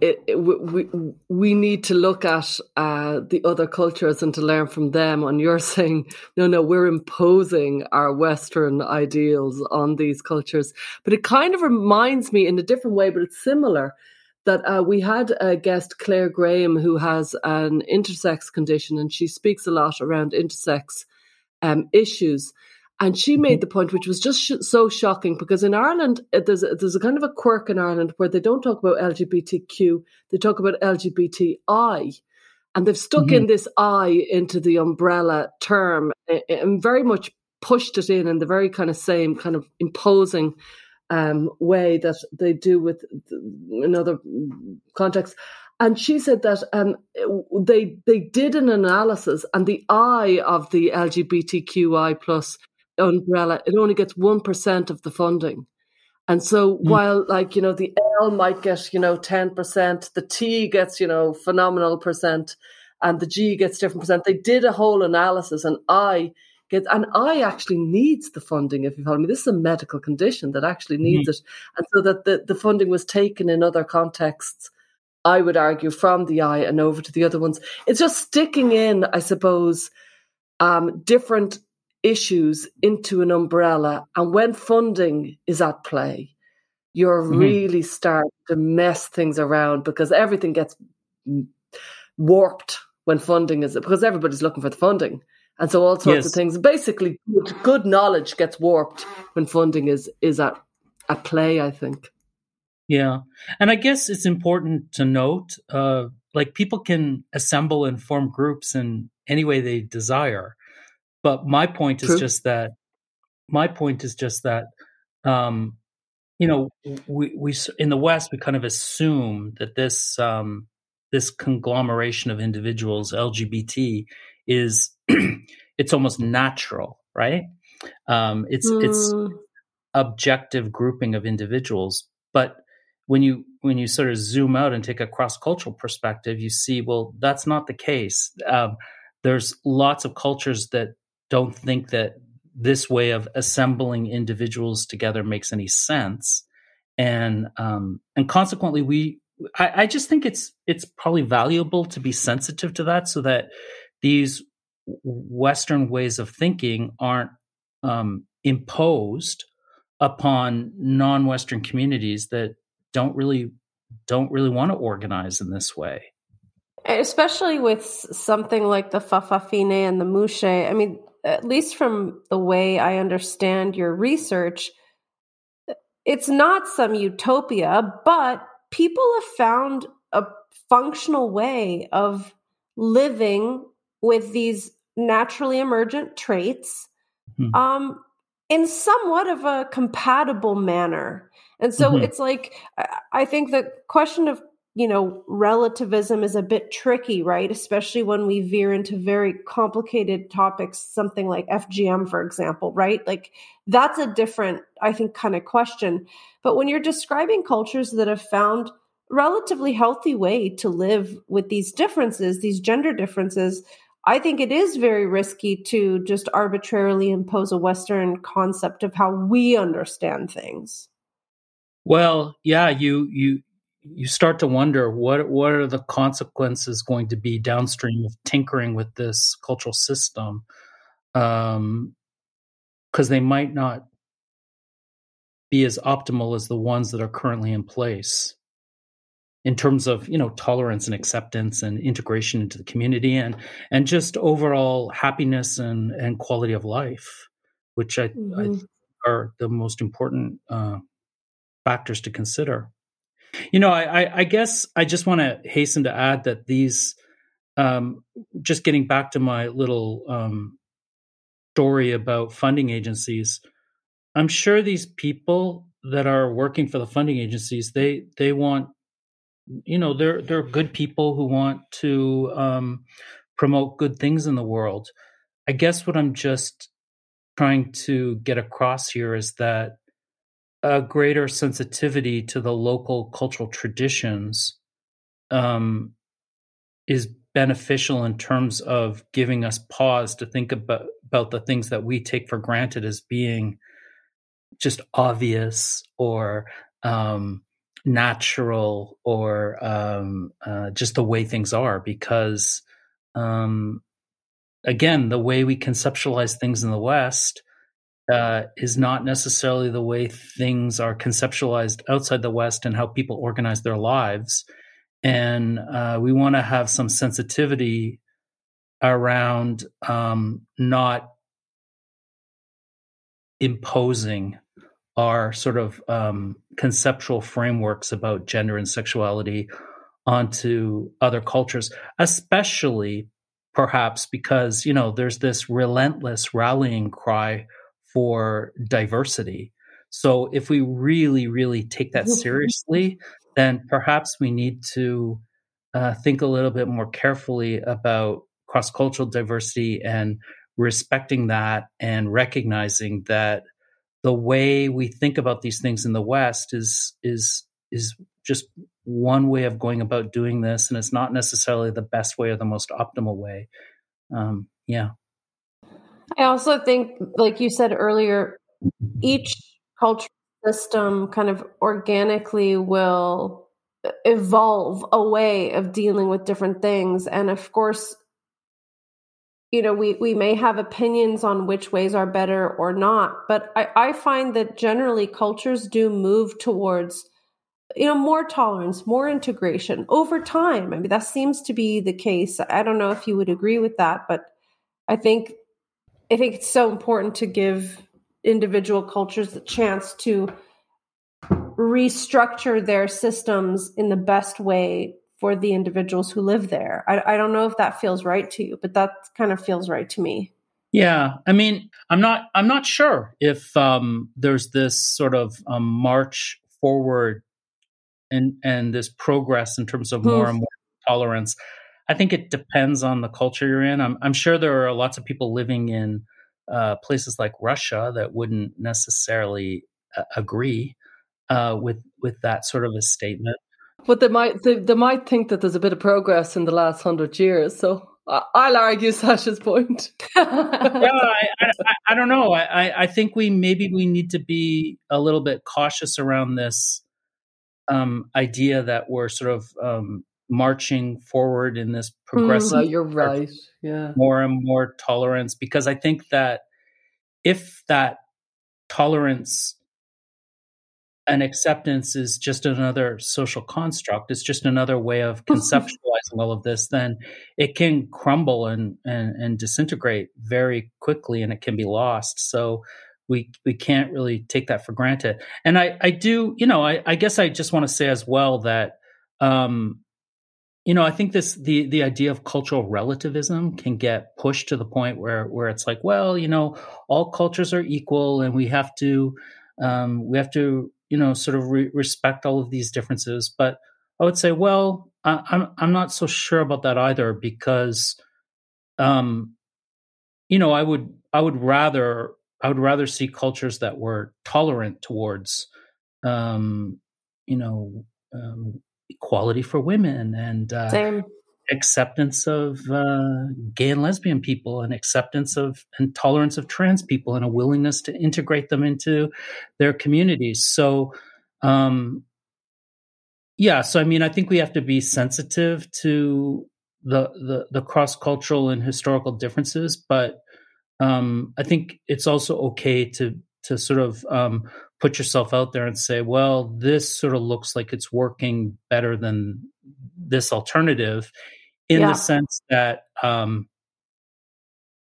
it, it, we we need to look at uh, the other cultures and to learn from them. And you're saying no, no, we're imposing our Western ideals on these cultures. But it kind of reminds me in a different way, but it's similar. That uh, we had a guest, Claire Graham, who has an intersex condition, and she speaks a lot around intersex um, issues. And she made mm-hmm. the point, which was just sh- so shocking, because in Ireland, uh, there's a, there's a kind of a quirk in Ireland where they don't talk about LGBTQ, they talk about LGBTI. And they've stuck mm-hmm. in this I into the umbrella term and very much pushed it in in the very kind of same kind of imposing um, way that they do with another context. And she said that um, they they did an analysis, and the I of the LGBTQI plus umbrella, it only gets 1% of the funding. And so mm. while like, you know, the L might get, you know, 10%, the T gets, you know, phenomenal percent and the G gets different percent. They did a whole analysis and I get, and I actually needs the funding, if you follow me. This is a medical condition that actually needs mm. it. And so that the, the funding was taken in other contexts, I would argue, from the I and over to the other ones. It's just sticking in, I suppose, um, different issues into an umbrella. And when funding is at play, you're mm-hmm. really starting to mess things around because everything gets warped when funding is because everybody's looking for the funding. And so all sorts yes. of things. Basically, good, good knowledge gets warped when funding is is at at play. I think. Yeah, and I guess it's important to note, uh, like people can assemble and form groups in any way they desire. But my point is just that my point is just that um, you know we we in the West we kind of assume that this um, this conglomeration of individuals LGBT is it's almost natural, right? Um, it's mm. it's objective grouping of individuals, but when you when you sort of zoom out and take a cross cultural perspective, you see well that's not the case. Um, there's lots of cultures that don't think that this way of assembling individuals together makes any sense, and um, and consequently we I, I just think it's it's probably valuable to be sensitive to that so that these Western ways of thinking aren't um, imposed upon non-Western communities that don't really don't really want to organize in this way. Especially with something like the Fa'afafine and the Muxe. I mean, at least from the way I understand your research, it's not some utopia, but people have found a functional way of living with these naturally emergent traits mm-hmm. um, in somewhat of a compatible manner. And so mm-hmm. it's like, I think the question of, you know, relativism is a bit tricky, right? Especially when we veer into very complicated topics, something like FGM, for example, right? Like that's a different, I think, kind of question. But when you're describing cultures that have found relatively healthy way to live with these differences, these gender differences, I think it is very risky to just arbitrarily impose a Western concept of how we understand things. Well, yeah, you you you start to wonder what what are the consequences going to be downstream of tinkering with this cultural system, because um, they might not be as optimal as the ones that are currently in place in terms of you know tolerance and acceptance and integration into the community and and just overall happiness and and quality of life which i, mm-hmm. I are the most important uh, factors to consider. You know, I, I, guess I just want to hasten to add that these, um, just getting back to my little um, story about funding agencies, I'm sure these people that are working for the funding agencies, they they want, you know, they're they're good people who want to um, promote good things in the world. I guess what I'm just trying to get across here is that a greater sensitivity to the local cultural traditions um, is beneficial in terms of giving us pause to think about, about the things that we take for granted as being just obvious or um, natural or um, uh, just the way things are because um, again the way we conceptualize things in the west uh, is not necessarily the way things are conceptualized outside the West and how people organize their lives. And uh, we want to have some sensitivity around um, not imposing our sort of um, conceptual frameworks about gender and sexuality onto other cultures, especially perhaps because, you know, there's this relentless rallying cry for diversity. So if we really, really take that seriously, then perhaps we need to uh, think a little bit more carefully about cross cultural diversity and respecting that and recognizing that the way we think about these things in the West is is is just one way of going about doing this, and it's not necessarily the best way or the most optimal way. Um, yeah. I also think, like you said earlier, each culture system kind of organically will evolve a way of dealing with different things. And of course, you know, we, we may have opinions on which ways are better or not, but I, I find that generally cultures do move towards, you know, more tolerance, more integration over time. I mean, that seems to be the case. I don't know if you would agree with that, but I think I think it's so important to give individual cultures the chance to restructure their systems in the best way for the individuals who live there. I, I don't know if that feels right to you, but that kind of feels right to me. Yeah, I mean, I'm not. I'm not sure if um, there's this sort of um, march forward and and this progress in terms of more and more tolerance. I think it depends on the culture you're in. I'm, I'm sure there are lots of people living in uh, places like Russia that wouldn't necessarily uh, agree uh, with with that sort of a statement. But they might they, they might think that there's a bit of progress in the last hundred years. So I'll argue Sasha's point. yeah, I, I, I, don't know. I, I think we maybe we need to be a little bit cautious around this um, idea that we're sort of um, marching forward in this progressive. Mm, you're right. Yeah, more and more tolerance because I think that if that tolerance and acceptance is just another social construct it's just another way of conceptualizing all of this then it can crumble and, and and disintegrate very quickly and it can be lost so we we can't really take that for granted and i i do you know i i guess i just want to say as well that um you know i think this the the idea of cultural relativism can get pushed to the point where where it's like well you know all cultures are equal and we have to um we have to you know sort of re- respect all of these differences. But i would say well I, i'm i'm not so sure about that either because um you know i would i would rather i would rather see cultures that were tolerant towards um you know um, equality for women and uh, Same. acceptance of uh, gay and lesbian people and acceptance of and tolerance of trans people and a willingness to integrate them into their communities. So um yeah so i mean i think we have to be sensitive to the the, the cross-cultural and historical differences but um i think it's also okay to to sort of um put yourself out there and say well this sort of looks like it's working better than this alternative in yeah. the sense that um,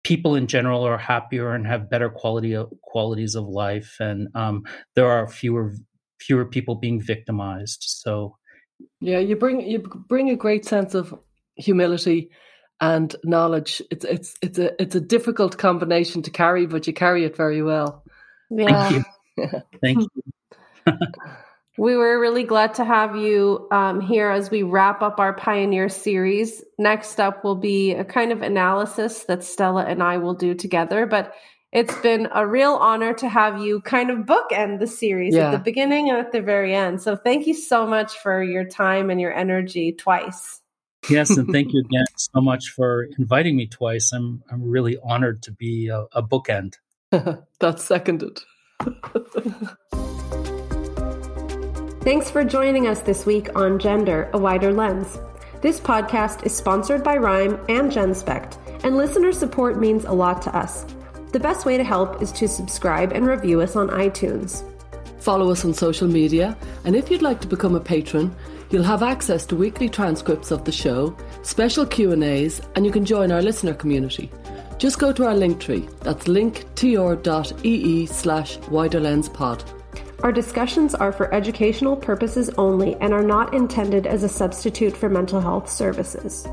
people in general are happier and have better quality of, qualities of life, and um, there are fewer fewer people being victimized. So, yeah, you bring you bring a great sense of humility and knowledge. It's it's it's a it's a difficult combination to carry, but you carry it very well. Yeah. Thank you. We were really glad to have you um, here as we wrap up our Pioneer series. Next up will be a kind of analysis that Stella and I will do together. But it's been a real honor to have you kind of bookend the series yeah. at the beginning and at the very end. So thank you so much for your time and your energy twice. Yes, and thank you again so much for inviting me twice. I'm I'm really honored to be a, a bookend. That's seconded. Thanks for joining us this week on Gender, a Wider Lens. This podcast is sponsored by Rhyme and GenSpect, and listener support means a lot to us. The best way to help is to subscribe and review us on iTunes. Follow us on social media, and if you'd like to become a patron, you'll have access to weekly transcripts of the show, special Q&As, and you can join our listener community. Just go to our link tree. That's linktr.ee slash widerlenspod. Our discussions are for educational purposes only and are not intended as a substitute for mental health services.